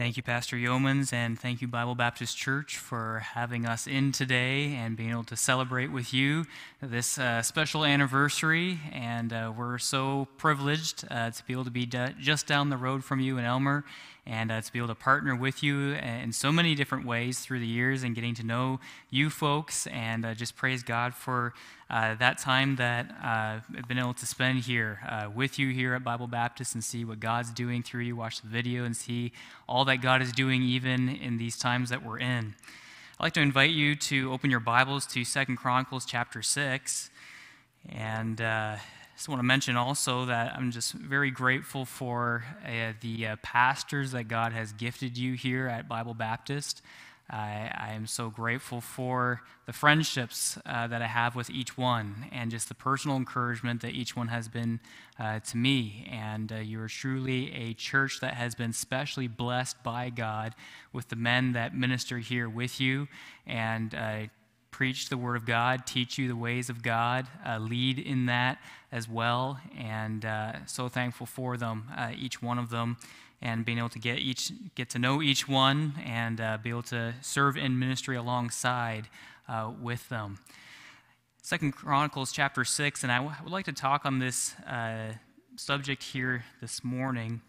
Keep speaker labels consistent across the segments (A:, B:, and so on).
A: Thank you, Pastor Yeomans, and thank you, Bible Baptist Church, for having us in today and being able to celebrate with you this uh, special anniversary. And uh, we're so privileged uh, to be able to be d- just down the road from you in Elmer and uh, to be able to partner with you in so many different ways through the years and getting to know you folks. And uh, just praise God for uh, that time that uh, I've been able to spend here uh, with you here at Bible Baptist and see what God's doing through you, watch the video and see all that God is doing even in these times that we're in. I'd like to invite you to open your Bibles to Second Chronicles chapter 6. And uh, just want to mention also that I'm just very grateful for uh, the uh, pastors that God has gifted you here at Bible Baptist. I, I am so grateful for the friendships uh, that I have with each one and just the personal encouragement that each one has been uh, to me. And uh, you are truly a church that has been specially blessed by God with the men that minister here with you and uh, preach the Word of God, teach you the ways of God, uh, lead in that as well. And uh, so thankful for them, each one of them and being able to get each get to know each one and uh, be able to serve in ministry alongside uh, with them. Second Chronicles chapter six, and I w- would like to talk on this uh, subject here this morning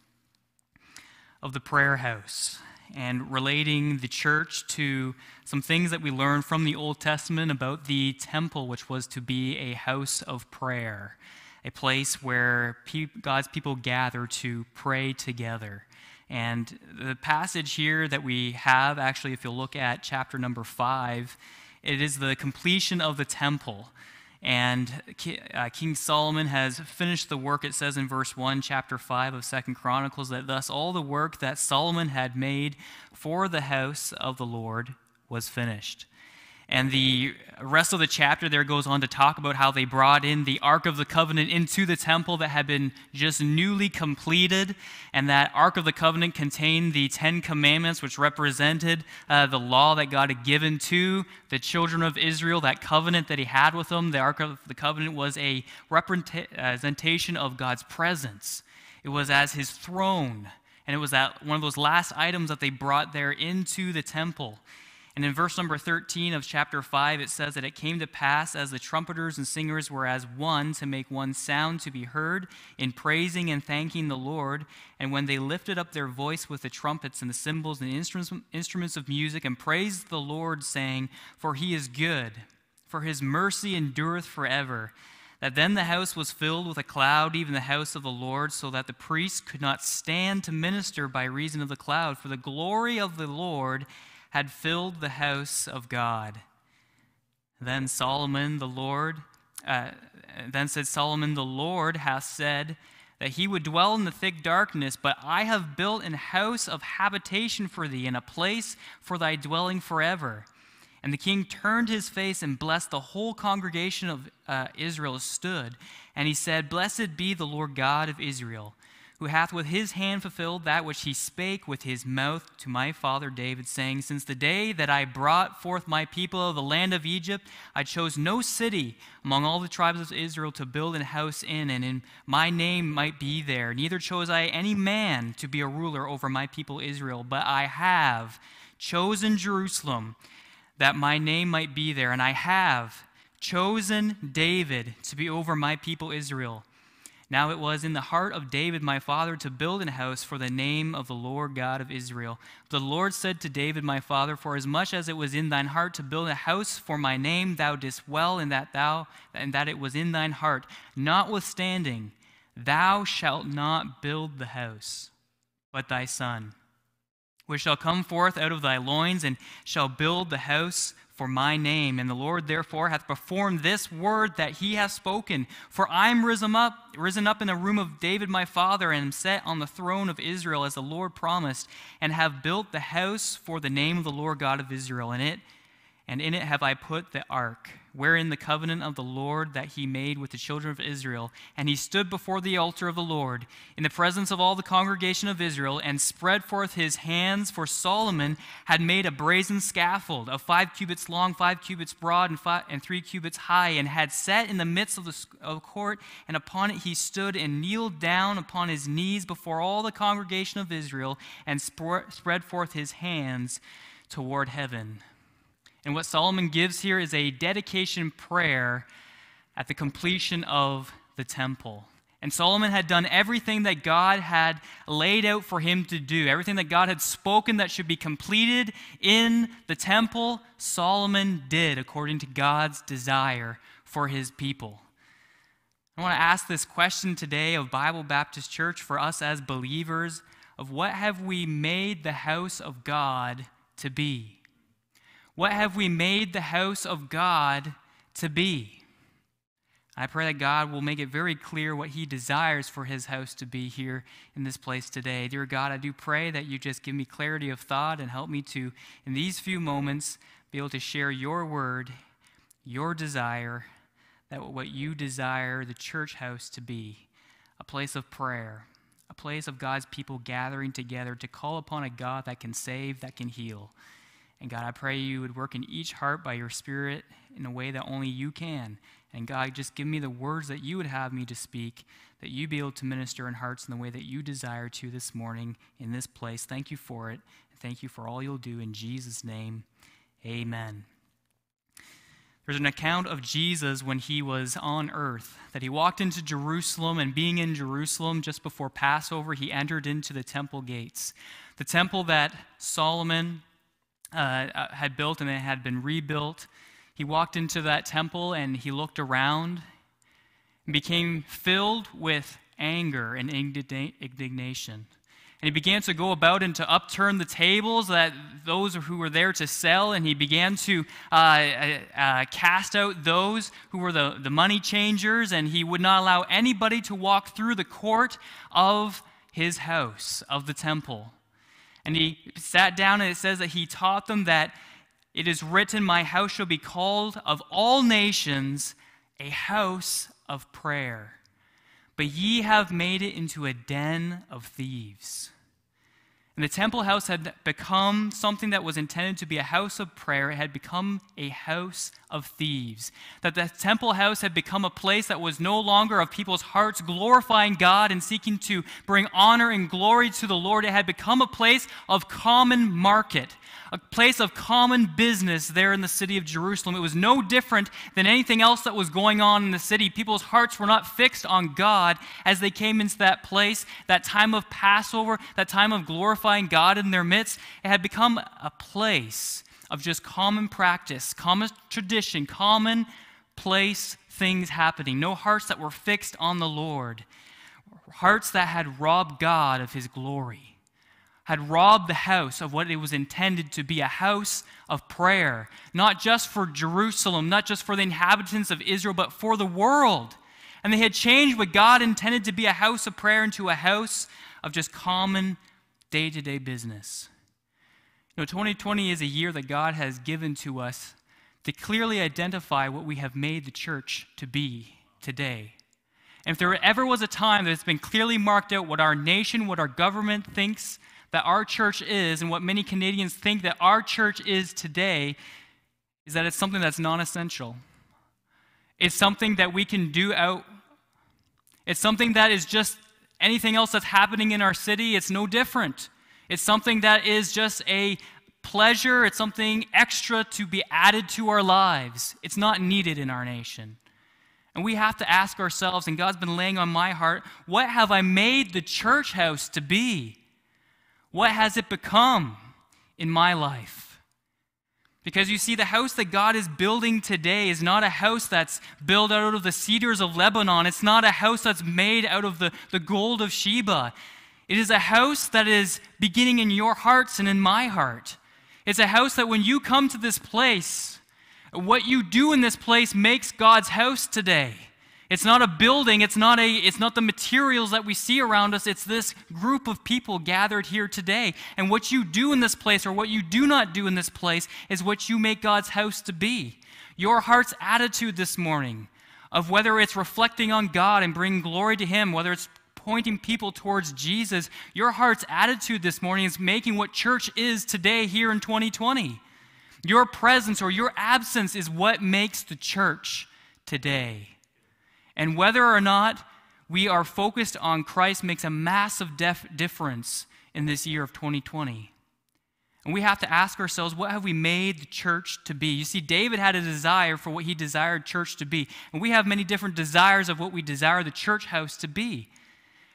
A: of the prayer house and relating the church to some things that we learn from the Old Testament about the temple, which was to be a house of prayer a place where God's people gather to pray together. And the passage here that we have, actually, if you'll look at chapter number five, it is the completion of the temple. And uh, King Solomon has finished the work, it says in verse 1, chapter 5 of Second Chronicles, that thus all the work that Solomon had made for the house of the Lord was finished. And the rest of the chapter there goes on to talk about how they brought in the Ark of the Covenant into the temple that had been just newly completed. And that Ark of the Covenant contained the Ten Commandments, which represented uh, the law that God had given to the children of Israel, that covenant that He had with them. The Ark of the Covenant was a representation of God's presence, it was as His throne. And it was that one of those last items that they brought there into the temple. And in verse number 13 of chapter 5, it says that it came to pass as the trumpeters and singers were as one to make one sound to be heard in praising and thanking the Lord. And when they lifted up their voice with the trumpets and the cymbals and instruments, of music and praised the Lord, saying, For he is good, for his mercy endureth forever. That then the house was filled with a cloud, even the house of the Lord, so that the priests could not stand to minister by reason of the cloud. For the glory of the Lord had filled the house of God. Then Solomon the Lord, uh, then said Solomon, the Lord hath said that he would dwell in the thick darkness, but I have built an house of habitation for thee, and a place for thy dwelling forever. And the king turned his face and blessed the whole congregation of uh, Israel stood. And he said, Blessed be the Lord God of Israel who hath with his hand fulfilled that which he spake with his mouth to my father David, saying, Since the day that I brought forth my people of the land of Egypt, I chose no city among all the tribes of Israel to build an house in, and in my name might be there. Neither chose I any man to be a ruler over my people Israel, but I have chosen Jerusalem that my name might be there, and I have chosen David to be over my people Israel. Now it was in the heart of David my father to build an house for the name of the Lord God of Israel. The Lord said to David my father, For as much as it was in thine heart to build a house for my name, thou didst well in that thou and that it was in thine heart. Notwithstanding, thou shalt not build the house, but thy son, which shall come forth out of thy loins, and shall build the house for my name. And the Lord therefore hath performed this word that he hath spoken. For I am risen up, risen up in the room of David my father, and am set on the throne of Israel, as the Lord promised, and have built the house for the name of the Lord God of Israel in it. And in it have I put the ark, wherein the covenant of the Lord that he made with the children of Israel. And he stood before the altar of the Lord in the presence of all the congregation of Israel, and spread forth his hands. For Solomon had made a brazen scaffold of five cubits long, five cubits broad, and, five, and three cubits high, and had set in the midst of the of court. And upon it he stood and kneeled down upon his knees before all the congregation of Israel, and spread forth his hands toward heaven. And what Solomon gives here is a dedication prayer at the completion of the temple. And Solomon had done everything that God had laid out for him to do, everything that God had spoken that should be completed in the temple, Solomon did according to God's desire for his people. I want to ask this question today of Bible Baptist Church for us as believers of what have we made the house of God to be? What have we made the house of God to be? I pray that God will make it very clear what He desires for His house to be here in this place today. Dear God, I do pray that you just give me clarity of thought and help me to, in these few moments, be able to share your word, your desire, that what you desire the church house to be a place of prayer, a place of God's people gathering together to call upon a God that can save, that can heal. And God, I pray you would work in each heart by your Spirit in a way that only you can. And God, just give me the words that you would have me to speak, that you be able to minister in hearts in the way that you desire to this morning in this place. Thank you for it. And thank you for all you'll do. In Jesus' name, amen. There's an account of Jesus when he was on earth, that he walked into Jerusalem, and being in Jerusalem just before Passover, he entered into the temple gates. The temple that Solomon uh, uh, had built and it had been rebuilt. He walked into that temple and he looked around and became filled with anger and indignation. And he began to go about and to upturn the tables that those who were there to sell, and he began to uh, uh, uh, cast out those who were the, the money changers, and he would not allow anybody to walk through the court of his house, of the temple. And he sat down, and it says that he taught them that it is written, My house shall be called of all nations a house of prayer. But ye have made it into a den of thieves. And the temple house had become something that was intended to be a house of prayer. It had become a house of thieves. That the temple house had become a place that was no longer of people's hearts glorifying God and seeking to bring honor and glory to the Lord. It had become a place of common market a place of common business there in the city of Jerusalem. It was no different than anything else that was going on in the city. People's hearts were not fixed on God as they came into that place, that time of Passover, that time of glorifying God in their midst. It had become a place of just common practice, common tradition, common place things happening. No hearts that were fixed on the Lord, hearts that had robbed God of his glory had robbed the house of what it was intended to be a house of prayer, not just for Jerusalem, not just for the inhabitants of Israel, but for the world. And they had changed what God intended to be a house of prayer into a house of just common day to day business. You know, 2020 is a year that God has given to us to clearly identify what we have made the church to be today. And if there ever was a time that it's been clearly marked out what our nation, what our government thinks that our church is, and what many Canadians think that our church is today, is that it's something that's non essential. It's something that we can do out. It's something that is just anything else that's happening in our city, it's no different. It's something that is just a pleasure, it's something extra to be added to our lives. It's not needed in our nation. And we have to ask ourselves, and God's been laying on my heart, what have I made the church house to be? What has it become in my life? Because you see, the house that God is building today is not a house that's built out of the cedars of Lebanon. It's not a house that's made out of the, the gold of Sheba. It is a house that is beginning in your hearts and in my heart. It's a house that when you come to this place, what you do in this place makes God's house today. It's not a building, it's not, a, it's not the materials that we see around us, it's this group of people gathered here today. And what you do in this place or what you do not do in this place is what you make God's house to be. Your heart's attitude this morning of whether it's reflecting on God and bringing glory to Him, whether it's pointing people towards Jesus, your heart's attitude this morning is making what church is today here in 2020. Your presence or your absence is what makes the church today. And whether or not we are focused on Christ makes a massive def- difference in this year of 2020. And we have to ask ourselves, what have we made the church to be? You see, David had a desire for what he desired church to be. And we have many different desires of what we desire the church house to be.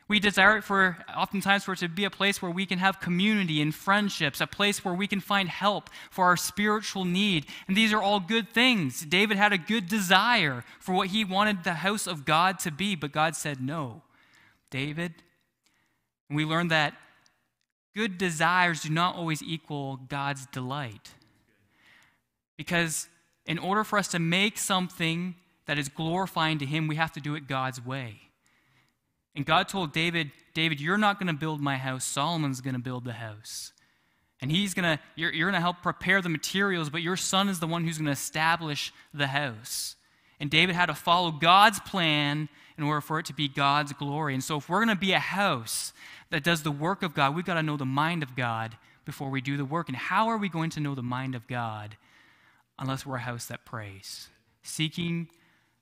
A: We desire it for, oftentimes, for it to be a place where we can have community and friendships, a place where we can find help for our spiritual need. And these are all good things. David had a good desire for what he wanted the house of God to be, but God said no. David, we learn that good desires do not always equal God's delight. Because in order for us to make something that is glorifying to Him, we have to do it God's way. And God told David, David, you're not going to build my house. Solomon's going to build the house. And he's going to, you're, you're going to help prepare the materials, but your son is the one who's going to establish the house. And David had to follow God's plan in order for it to be God's glory. And so if we're going to be a house that does the work of God, we've got to know the mind of God before we do the work. And how are we going to know the mind of God unless we're a house that prays? Seeking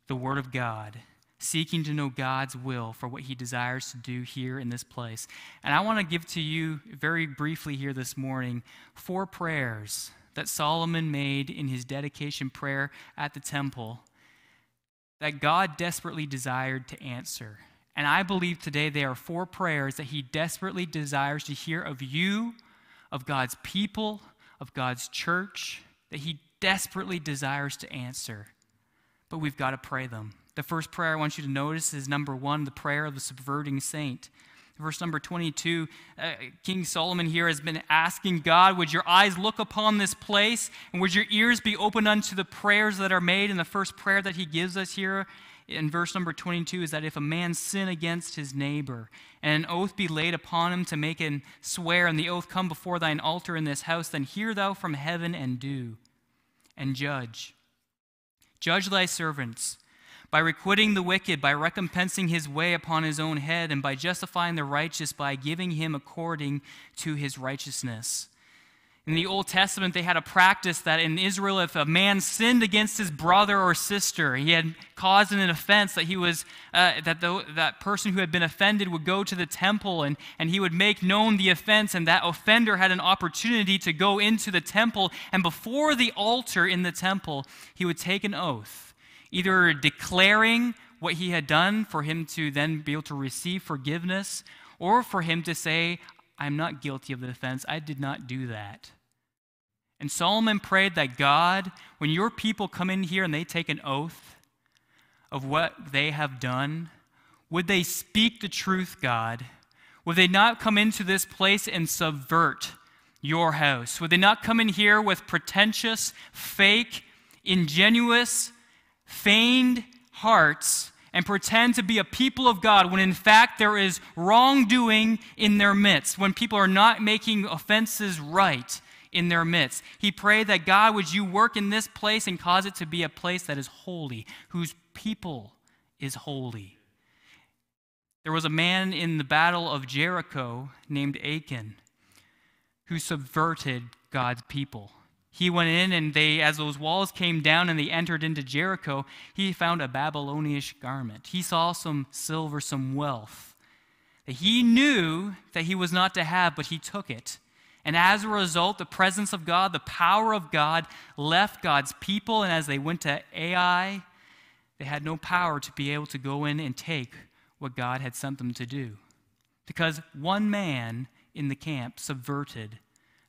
A: the word of God seeking to know God's will for what he desires to do here in this place. And I want to give to you very briefly here this morning four prayers that Solomon made in his dedication prayer at the temple that God desperately desired to answer. And I believe today they are four prayers that he desperately desires to hear of you, of God's people, of God's church, that he desperately desires to answer. But we've got to pray them. The first prayer I want you to notice is number one, the prayer of the subverting saint. Verse number 22, uh, King Solomon here has been asking God, Would your eyes look upon this place? And would your ears be open unto the prayers that are made? And the first prayer that he gives us here in verse number 22 is that if a man sin against his neighbor, and an oath be laid upon him to make him swear, and the oath come before thine altar in this house, then hear thou from heaven and do, and judge. Judge thy servants by requiting the wicked, by recompensing his way upon his own head, and by justifying the righteous by giving him according to his righteousness. In the Old Testament, they had a practice that in Israel, if a man sinned against his brother or sister, he had caused an offense, that he was uh, that the, that person who had been offended would go to the temple and, and he would make known the offense, and that offender had an opportunity to go into the temple, and before the altar in the temple, he would take an oath either declaring what he had done for him to then be able to receive forgiveness, or for him to say, I'm not guilty of the offense. I did not do that. And Solomon prayed that God, when your people come in here and they take an oath of what they have done, would they speak the truth, God? Would they not come into this place and subvert your house? Would they not come in here with pretentious, fake, ingenuous, feigned hearts and pretend to be a people of God when in fact there is wrongdoing in their midst, when people are not making offenses right in their midst. He prayed that God, would you work in this place and cause it to be a place that is holy, whose people is holy. There was a man in the battle of Jericho named Achan who subverted God's people. He went in, and they, as those walls came down and they entered into Jericho, he found a Babylonish garment. He saw some silver, some wealth that he knew that he was not to have, but he took it. And as a result, the presence of God, the power of God, left God's people. And as they went to Ai, they had no power to be able to go in and take what God had sent them to do. Because one man in the camp subverted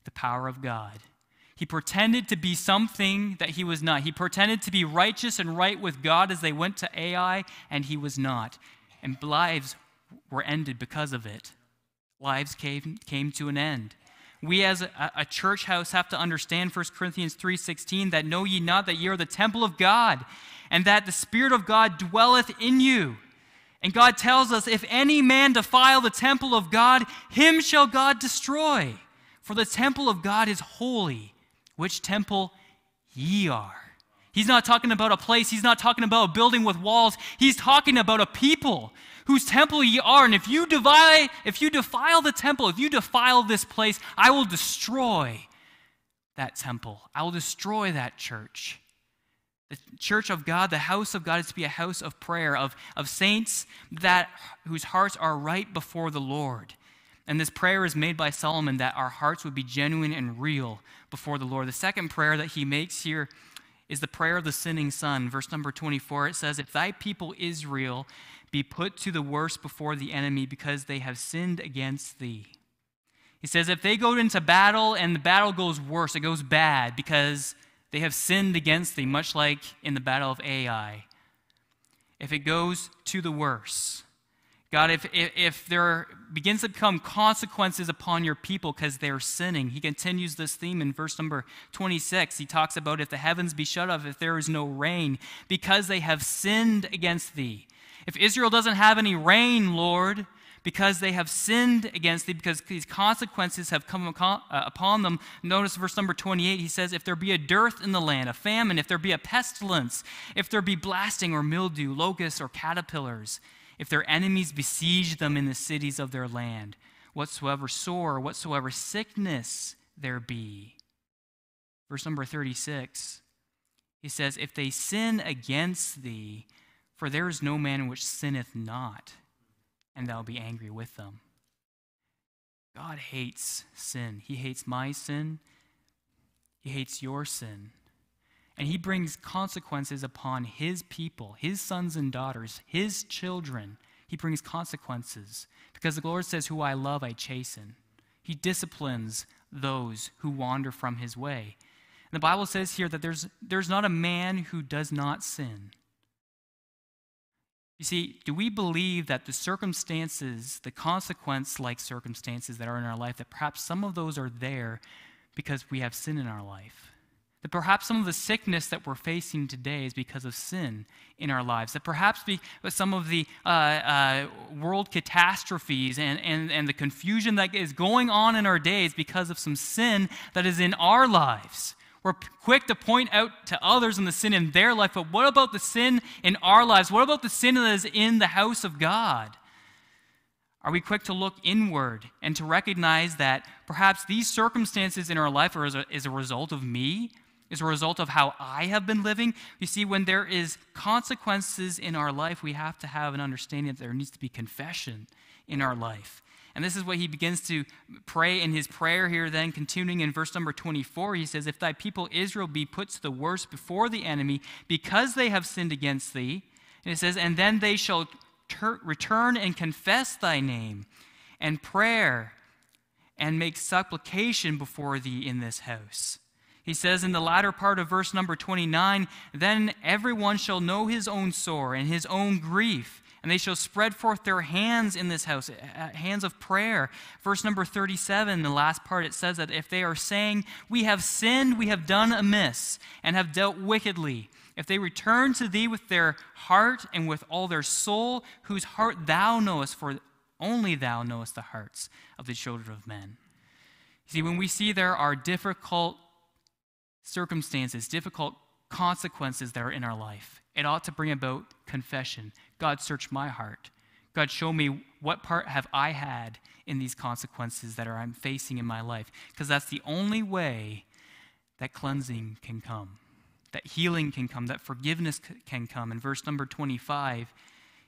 A: the power of God. He pretended to be something that he was not. He pretended to be righteous and right with God as they went to Ai, and he was not. And lives were ended because of it. Lives came, came to an end. We as a, a church house have to understand 1 Corinthians 3:16 that know ye not that ye are the temple of God and that the Spirit of God dwelleth in you. And God tells us, if any man defile the temple of God, him shall God destroy. For the temple of God is holy, which temple ye are. He's not talking about a place, he's not talking about a building with walls. He's talking about a people whose temple ye are. And if you defile, if you defile the temple, if you defile this place, I will destroy that temple. I will destroy that church. The church of God, the house of God, is to be a house of prayer, of, of saints that whose hearts are right before the Lord. And this prayer is made by Solomon that our hearts would be genuine and real before the Lord. The second prayer that he makes here is the prayer of the sinning son. Verse number 24, it says, If thy people Israel be put to the worst before the enemy because they have sinned against thee. He says, If they go into battle and the battle goes worse, it goes bad because they have sinned against thee, much like in the battle of Ai. If it goes to the worse, God, if, if, if, there begins to become consequences upon your people because they're sinning, he continues this theme in verse number 26. He talks about if the heavens be shut off, if there is no rain, because they have sinned against thee. If Israel doesn't have any rain, Lord, because they have sinned against thee, because these consequences have come uh, upon them. Notice verse number 28, he says, If there be a dearth in the land, a famine, if there be a pestilence, if there be blasting or mildew, locusts or caterpillars, if their enemies besiege them in the cities of their land, whatsoever sore, whatsoever sickness there be. Verse number 36, he says, If they sin against thee, for there is no man which sinneth not and thou be angry with them. God hates sin. He hates my sin. He hates your sin. And he brings consequences upon his people, his sons and daughters, his children. He brings consequences because the Lord says, Who I love, I chasten. He disciplines those who wander from his way. And the Bible says here that there's, there's not a man who does not sin. You see, do we believe that the circumstances, the consequence like circumstances that are in our life, that perhaps some of those are there because we have sin in our life? That perhaps some of the sickness that we're facing today is because of sin in our lives. That perhaps be, some of the uh, uh, world catastrophes and, and, and the confusion that is going on in our days because of some sin that is in our lives. We're quick to point out to others in the sin in their life, but what about the sin in our lives? What about the sin that is in the house of God? Are we quick to look inward and to recognize that perhaps these circumstances in our life are as a, is a result of me, is a result of how I have been living? You see, when there is consequences in our life, we have to have an understanding that there needs to be confession in our life. And this is what he begins to pray in his prayer here, then continuing in verse number 24. He says, If thy people Israel be put to the worst before the enemy, because they have sinned against thee. And it says, And then they shall ter- return and confess thy name, and prayer, and make supplication before thee in this house. He says in the latter part of verse number 29 Then everyone shall know his own sore and his own grief and they shall spread forth their hands in this house, hands of prayer. Verse number 37, the last part, it says that if they are saying, We have sinned, we have done amiss, and have dealt wickedly, if they return to thee with their heart and with all their soul, whose heart thou knowest, for only thou knowest the hearts of the children of men. See, when we see there are difficult circumstances, difficult consequences that are in our life, it ought to bring about confession. God, search my heart. God, show me what part have I had in these consequences that are I'm facing in my life. Because that's the only way that cleansing can come, that healing can come, that forgiveness can come. In verse number 25,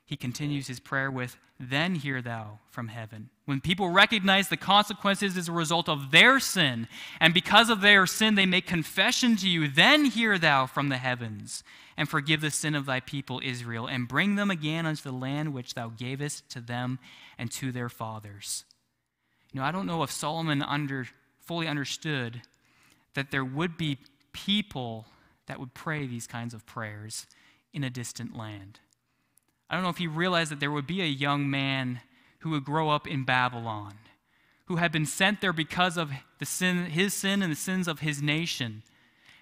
A: he continues his prayer with, Then hear thou from heaven. When people recognize the consequences as a result of their sin, and because of their sin they make confession to you, then hear thou from the heavens, and forgive the sin of thy people Israel, and bring them again unto the land which thou gavest to them and to their fathers. You know, I don't know if Solomon under, fully understood that there would be people that would pray these kinds of prayers in a distant land. I don't know if he realized that there would be a young man who would grow up in Babylon, who had been sent there because of the sin, his sin and the sins of his nation.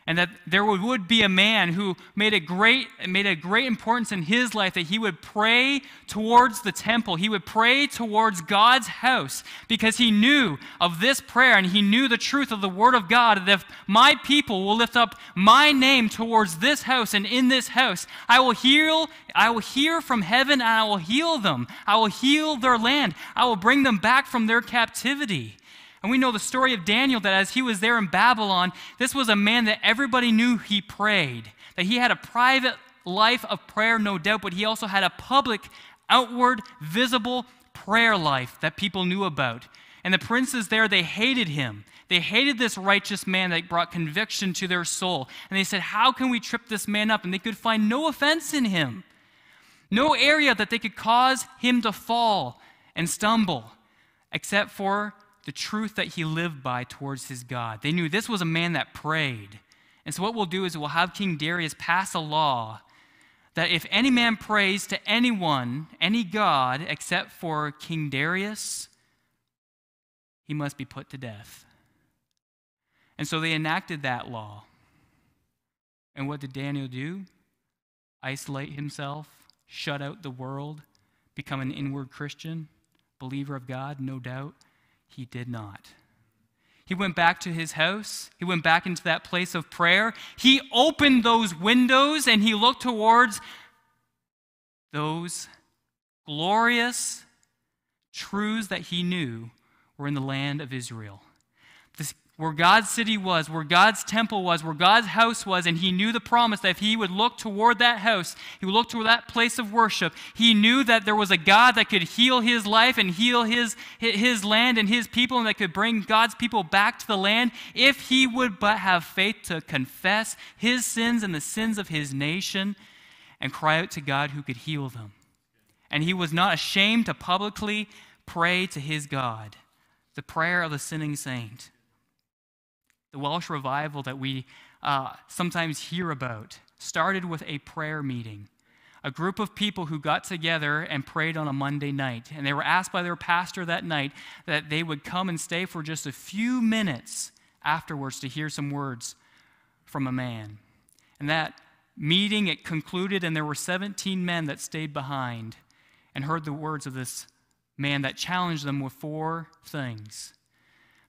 A: And that there would be a man who made a great made a great importance in his life that he would pray towards the temple. He would pray towards god's house because he knew of this prayer and he knew the truth of the word of god that if my people will lift up my name towards this house and in this house i will heal i will hear from heaven and i will heal them. I will heal their land. I will bring them back from their captivity and we know the story of Daniel that as he was there in Babylon, this was a man that everybody knew he prayed, that he had a private life of prayer, no doubt, but he also had a public, outward, visible prayer life that people knew about. And the princes there, they hated him. They hated this righteous man that brought conviction to their soul. And they said, How can we trip this man up? And they could find no offense in him, no area that they could cause him to fall and stumble, except for the truth that he lived by towards his God. They knew this was a man that prayed. And so, what we'll do is we'll have King Darius pass a law that if any man prays to anyone, any God, except for King Darius, he must be put to death. And so they enacted that law. And what did Daniel do? Isolate himself, shut out the world, become an inward Christian, believer of God, no doubt. He did not. He went back to his house. He went back into that place of prayer. He opened those windows and he looked towards those glorious truths that he knew were in the land of Israel where God's city was, where God's temple was, where God's house was, and he knew the promise that if he would look toward that house, he would look toward that place of worship. He knew that there was a God that could heal his life and heal his, his land and his people, and that could bring God's people back to the land if he would but have faith to confess his sins and the sins of his nation and cry out to God who could heal them. And he was not ashamed to publicly pray to his God, the prayer of the sinning saint the Welsh revival that we uh, sometimes hear about, started with a prayer meeting. A group of people who got together and prayed on a Monday night. And they were asked by their pastor that night that they would come and stay for just a few minutes afterwards to hear some words from a man. And that meeting, it concluded, and there were 17 men that stayed behind and heard the words of this man that challenged them with four things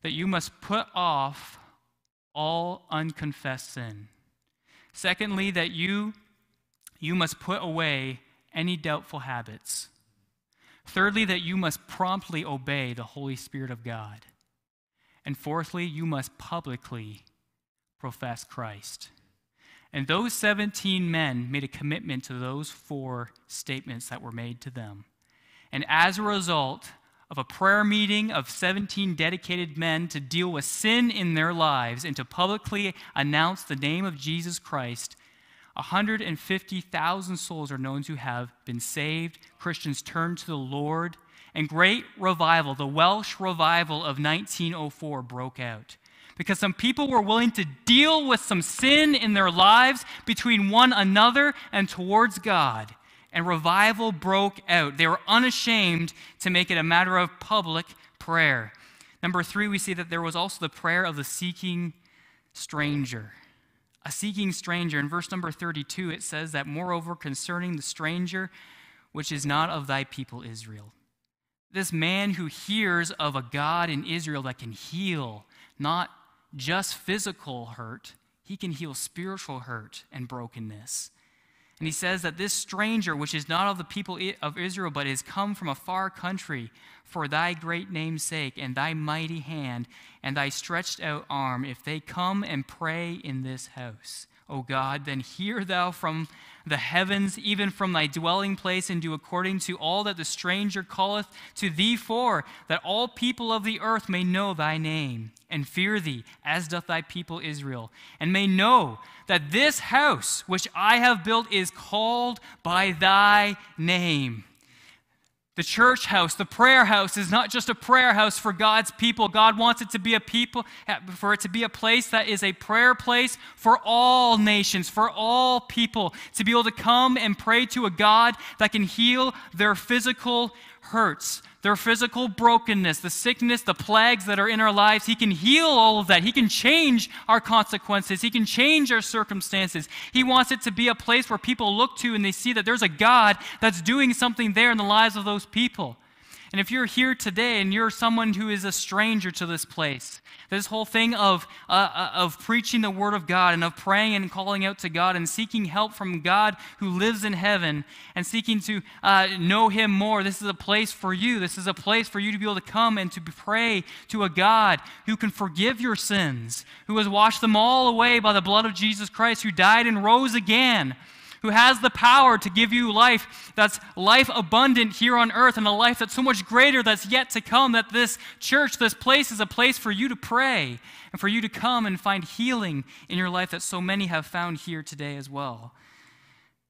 A: that you must put off all unconfessed sin. Secondly, that you, you must put away any doubtful habits. Thirdly, that you must promptly obey the Holy Spirit of God. And fourthly, you must publicly profess Christ. And those 17 men made a commitment to those four statements that were made to them. And as a result, of a prayer meeting of 17 dedicated men to deal with sin in their lives and to publicly announce the name of Jesus Christ, 150,000 souls are known to have been saved. Christians turned to the Lord, and great revival, the Welsh revival of 1904, broke out. Because some people were willing to deal with some sin in their lives between one another and towards God and revival broke out. They were unashamed to make it a matter of public prayer. Number three, we see that there was also the prayer of the seeking stranger. A seeking stranger. In verse number 32, it says that, moreover, concerning the stranger, which is not of thy people Israel. This man who hears of a God in Israel that can heal not just physical hurt, he can heal spiritual hurt and brokenness. And he says that this stranger, which is not of the people of Israel, but is come from a far country, for thy great name's sake, and thy mighty hand, and thy stretched out arm, if they come and pray in this house, O God, then hear thou from the heavens, even from thy dwelling place, and do according to all that the stranger calleth to thee for, that all people of the earth may know thy name, and fear thee, as doth thy people Israel, and may know that this house which I have built is called by thy name. The church house, the prayer house, is not just a prayer house for God's people. God wants it to be a people, for it to be a place that is a prayer place for all nations, for all people, to be able to come and pray to a God that can heal their physical hurts, their physical brokenness, the sickness, the plagues that are in our lives. He can heal all of that. He can change our consequences. He can change our circumstances. He wants it to be a place where people look to and they see that there's a God that's doing something there in the lives of those people. And if you're here today and you're someone who is a stranger to this place, this whole thing of, uh, uh, of preaching the Word of God and of praying and calling out to God and seeking help from God who lives in heaven and seeking to uh, know Him more, this is a place for you. This is a place for you to be able to come and to pray to a God who can forgive your sins, who has washed them all away by the blood of Jesus Christ, who died and rose again who has the power to give you life that's life abundant here on earth and a life that's so much greater that's yet to come. That this church, this place, is a place for you to pray and for you to come and find healing in your life that so many have found here today as well.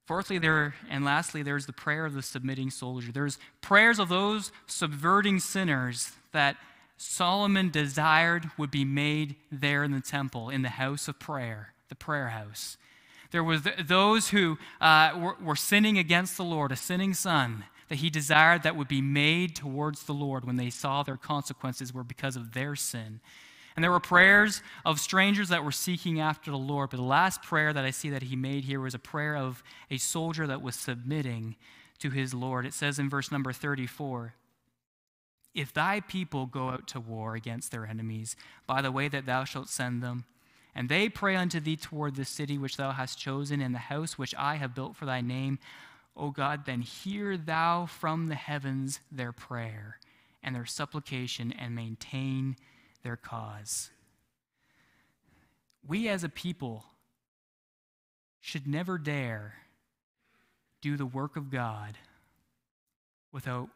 A: Fourthly, there and lastly, there's the prayer of the submitting soldier. There's prayers of those subverting sinners that Solomon desired would be made there in the temple, in the house of prayer, the prayer house. There was those who uh, were, were sinning against the Lord, a sinning son that he desired that would be made towards the Lord when they saw their consequences were because of their sin. And there were prayers of strangers that were seeking after the Lord. But the last prayer that I see that he made here was a prayer of a soldier that was submitting to his Lord. It says in verse number 34 If thy people go out to war against their enemies by the way that thou shalt send them, and they pray unto thee toward the city which thou hast chosen, and the house which I have built for thy name. O God, then hear thou from the heavens their prayer and their supplication, and maintain their cause. We as a people should never dare do the work of God without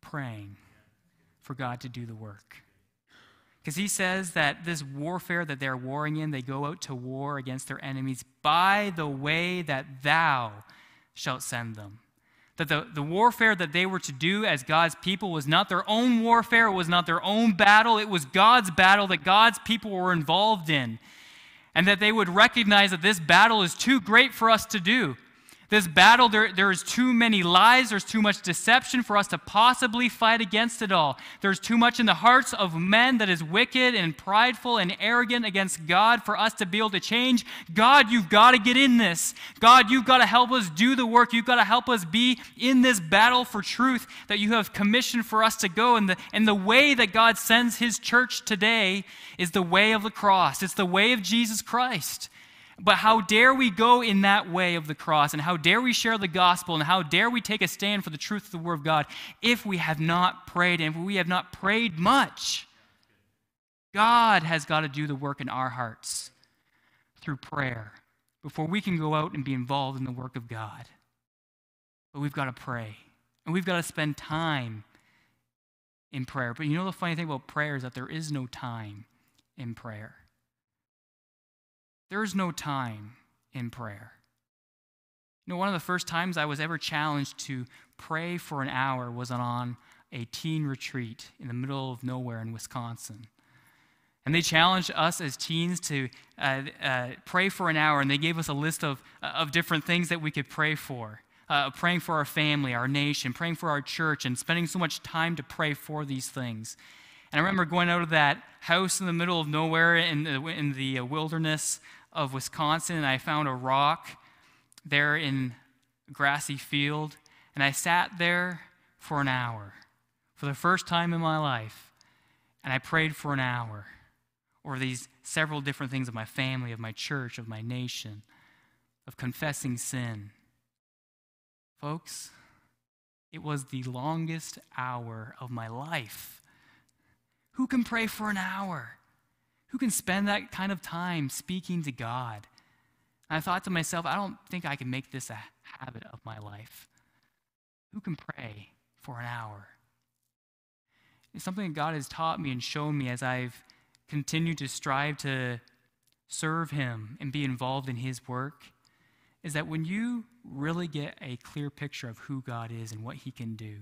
A: praying for God to do the work. Because he says that this warfare that they're warring in, they go out to war against their enemies by the way that thou shalt send them. That the, the warfare that they were to do as God's people was not their own warfare, it was not their own battle, it was God's battle that God's people were involved in. And that they would recognize that this battle is too great for us to do. This battle, there, there's too many lies, there's too much deception for us to possibly fight against it all. There's too much in the hearts of men that is wicked and prideful and arrogant against God for us to be able to change. God, you've got to get in this. God, you've got to help us do the work. You've got to help us be in this battle for truth that you have commissioned for us to go. And the, and the way that God sends his church today is the way of the cross, it's the way of Jesus Christ. But how dare we go in that way of the cross, and how dare we share the gospel, and how dare we take a stand for the truth of the Word of God if we have not prayed, and if we have not prayed much? God has got to do the work in our hearts through prayer before we can go out and be involved in the work of God. But we've got to pray, and we've got to spend time in prayer. But you know the funny thing about prayer is that there is no time in prayer. There is no time in prayer. You know, one of the first times I was ever challenged to pray for an hour was on a teen retreat in the middle of nowhere in Wisconsin. And they challenged us as teens to uh, uh, pray for an hour, and they gave us a list of, uh, of different things that we could pray for. Uh, praying for our family, our nation, praying for our church, and spending so much time to pray for these things. And I remember going out of that house in the middle of nowhere in the, in the wilderness of Wisconsin, and I found a rock there in a grassy field, and I sat there for an hour for the first time in my life, and I prayed for an hour over these several different things of my family, of my church, of my nation, of confessing sin. Folks, it was the longest hour of my life. Who can pray for an hour? Who can spend that kind of time speaking to God? And I thought to myself, I don't think I can make this a habit of my life. Who can pray for an hour? It's something that God has taught me and shown me as I've continued to strive to serve Him and be involved in His work is that when you really get a clear picture of who God is and what He can do,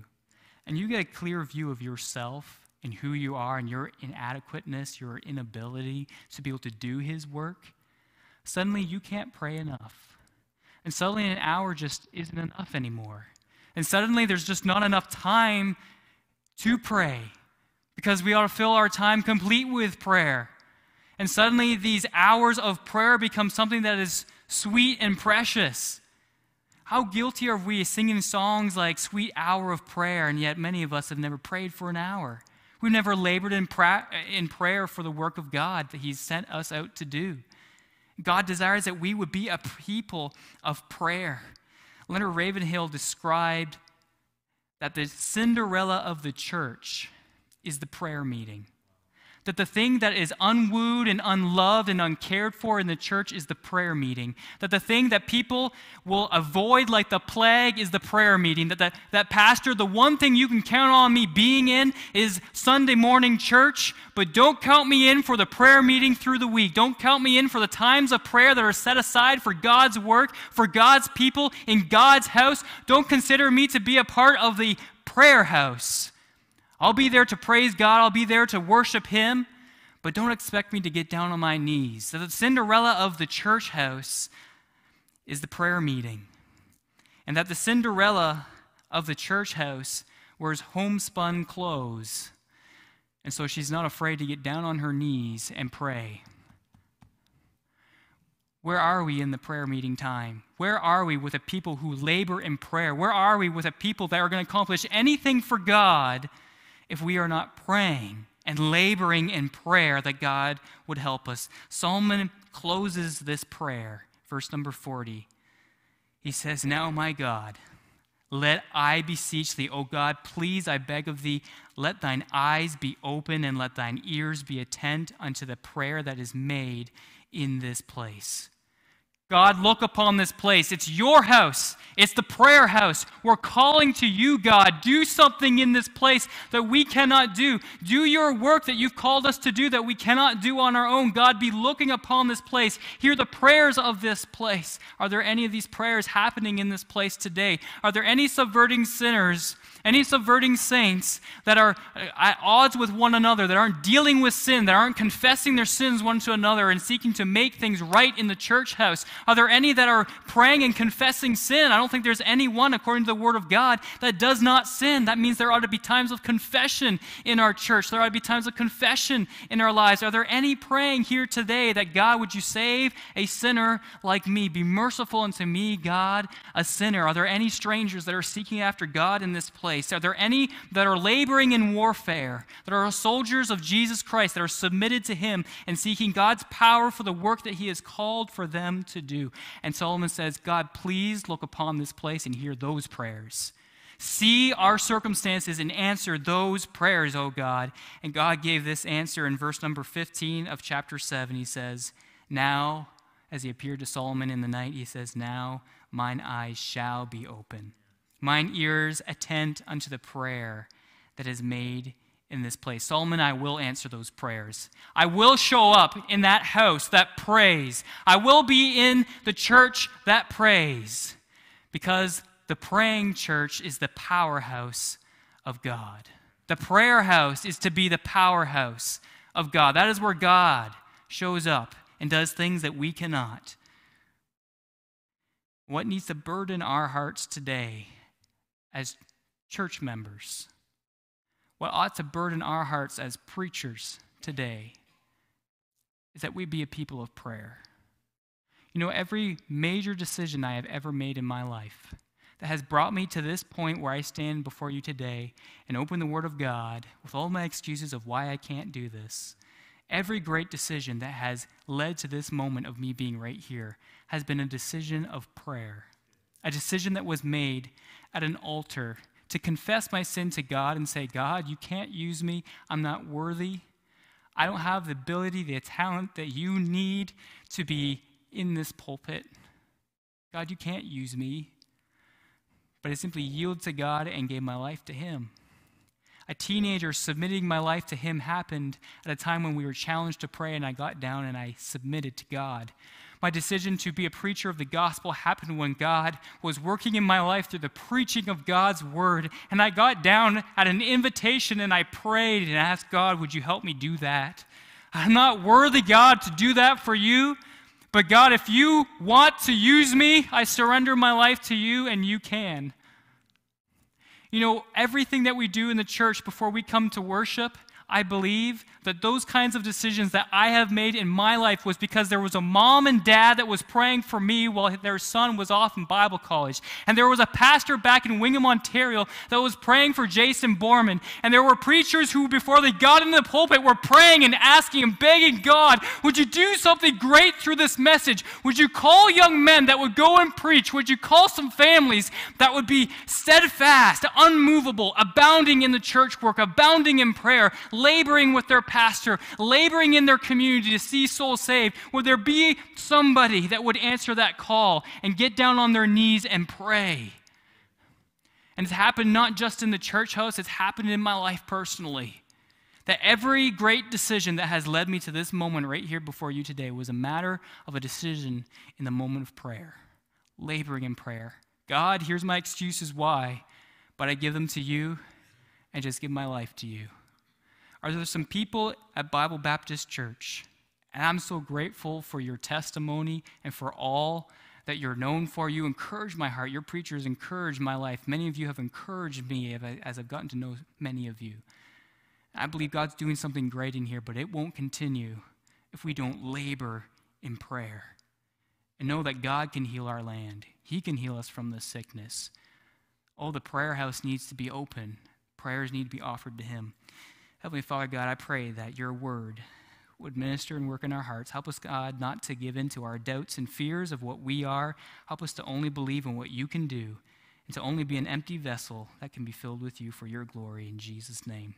A: and you get a clear view of yourself and who you are and your inadequateness, your inability to be able to do His work, suddenly you can't pray enough. And suddenly an hour just isn't enough anymore. And suddenly there's just not enough time to pray because we ought to fill our time complete with prayer. And suddenly, these hours of prayer become something that is sweet and precious. How guilty are we singing songs like Sweet Hour of Prayer, and yet many of us have never prayed for an hour? We've never labored in, pra- in prayer for the work of God that He's sent us out to do. God desires that we would be a people of prayer. Leonard Ravenhill described that the Cinderella of the church is the prayer meeting that the thing that is unwooed and unloved and uncared for in the church is the prayer meeting. That the thing that people will avoid like the plague is the prayer meeting. That, that, that pastor, the one thing you can count on me being in is Sunday morning church, but don't count me in for the prayer meeting through the week. Don't count me in for the times of prayer that are set aside for God's work, for God's people in God's house. Don't consider me to be a part of the prayer house. I'll be there to praise God, I'll be there to worship Him, but don't expect me to get down on my knees. So the Cinderella of the church house is the prayer meeting. And that the Cinderella of the church house wears homespun clothes. And so she's not afraid to get down on her knees and pray. Where are we in the prayer meeting time? Where are we with a people who labor in prayer? Where are we with a people that are going to accomplish anything for God if we are not praying and laboring in prayer that God would help us. Solomon closes this prayer, verse number 40. He says, Now, my God, let I beseech thee, O God, please, I beg of thee, let thine eyes be open and let thine ears be attent unto the prayer that is made in this place. God, look upon this place. It's your house. It's the prayer house. We're calling to you, God. Do something in this place that we cannot do. Do your work that you've called us to do that we cannot do on our own. God, be looking upon this place. Hear the prayers of this place. Are there any of these prayers happening in this place today? Are there any subverting sinners? Any subverting saints that are at odds with one another, that aren't dealing with sin, that aren't confessing their sins one to another and seeking to make things right in the church house? Are there any that are praying and confessing sin? I don't think there's any one, according to the Word of God, that does not sin. That means there ought to be times of confession in our church. There ought to be times of confession in our lives. Are there any praying here today that God, would you save a sinner like me? Be merciful unto me, God, a sinner. Are there any strangers that are seeking after God in this place? Place? Are there any that are laboring in warfare, that are soldiers of Jesus Christ, that are submitted to Him and seeking God's power for the work that He has called for them to do? And Solomon says, God, please look upon this place and hear those prayers. See our circumstances and answer those prayers, O God. And God gave this answer in verse number 15 of chapter 7. He says, Now, as he appeared to Solomon in the night, he says, Now mine eyes shall be open mine ears attend unto the prayer that is made in this place. Solomon, I will answer those prayers. I will show up in that house that prays. I will be in the church that prays because the praying church is the powerhouse of God. The prayer house is to be the powerhouse of God. That is where God shows up and does things that we cannot. What needs to burden our hearts today as church members, what ought to burden our hearts as preachers today is that we be a people of prayer. You know, every major decision I have ever made in my life that has brought me to this point where I stand before you today and open the Word of God with all my excuses of why I can't do this, every great decision that has led to this moment of me being right here has been a decision of prayer, a decision that was made at an altar to confess my sin to God and say, God, you can't use me. I'm not worthy. I don't have the ability, the talent that you need to be in this pulpit. God, you can't use me. But I simply yielded to God and gave my life to Him. A teenager submitting my life to Him happened at a time when we were challenged to pray, and I got down and I submitted to God. My decision to be a preacher of the gospel happened when God was working in my life through the preaching of God's word. And I got down at an invitation and I prayed and asked God, Would you help me do that? I'm not worthy, God, to do that for you. But God, if you want to use me, I surrender my life to you and you can. You know, everything that we do in the church before we come to worship I believe that those kinds of decisions that I have made in my life was because there was a mom and dad that was praying for me while their son was off in Bible college. And there was a pastor back in Wingham, Ontario that was praying for Jason Borrman. And there were preachers who, before they got into the pulpit, were praying and asking and begging God, would you do something great through this message? Would you call young men that would go and preach? Would you call some families that would be steadfast, unmovable, abounding in the church work, abounding in prayer? Laboring with their pastor, laboring in their community to see souls saved, would there be somebody that would answer that call and get down on their knees and pray? And it's happened not just in the church house, it's happened in my life personally. That every great decision that has led me to this moment right here before you today was a matter of a decision in the moment of prayer, laboring in prayer. God, here's my excuses why, but I give them to you and just give my life to you are there some people at Bible Baptist Church, and I'm so grateful for your testimony and for all that you're known for. You encourage my heart. Your preachers encourage my life. Many of you have encouraged me as I've gotten to know many of you. I believe God's doing something great in here, but it won't continue if we don't labor in prayer and know that God can heal our land. He can heal us from this sickness. Oh, the prayer house needs to be open. Prayers need to be offered to Him. Heavenly Father, God, I pray that your word would minister and work in our hearts. Help us, God, not to give in to our doubts and fears of what we are. Help us to only believe in what you can do and to only be an empty vessel that can be filled with you for your glory. In Jesus' name,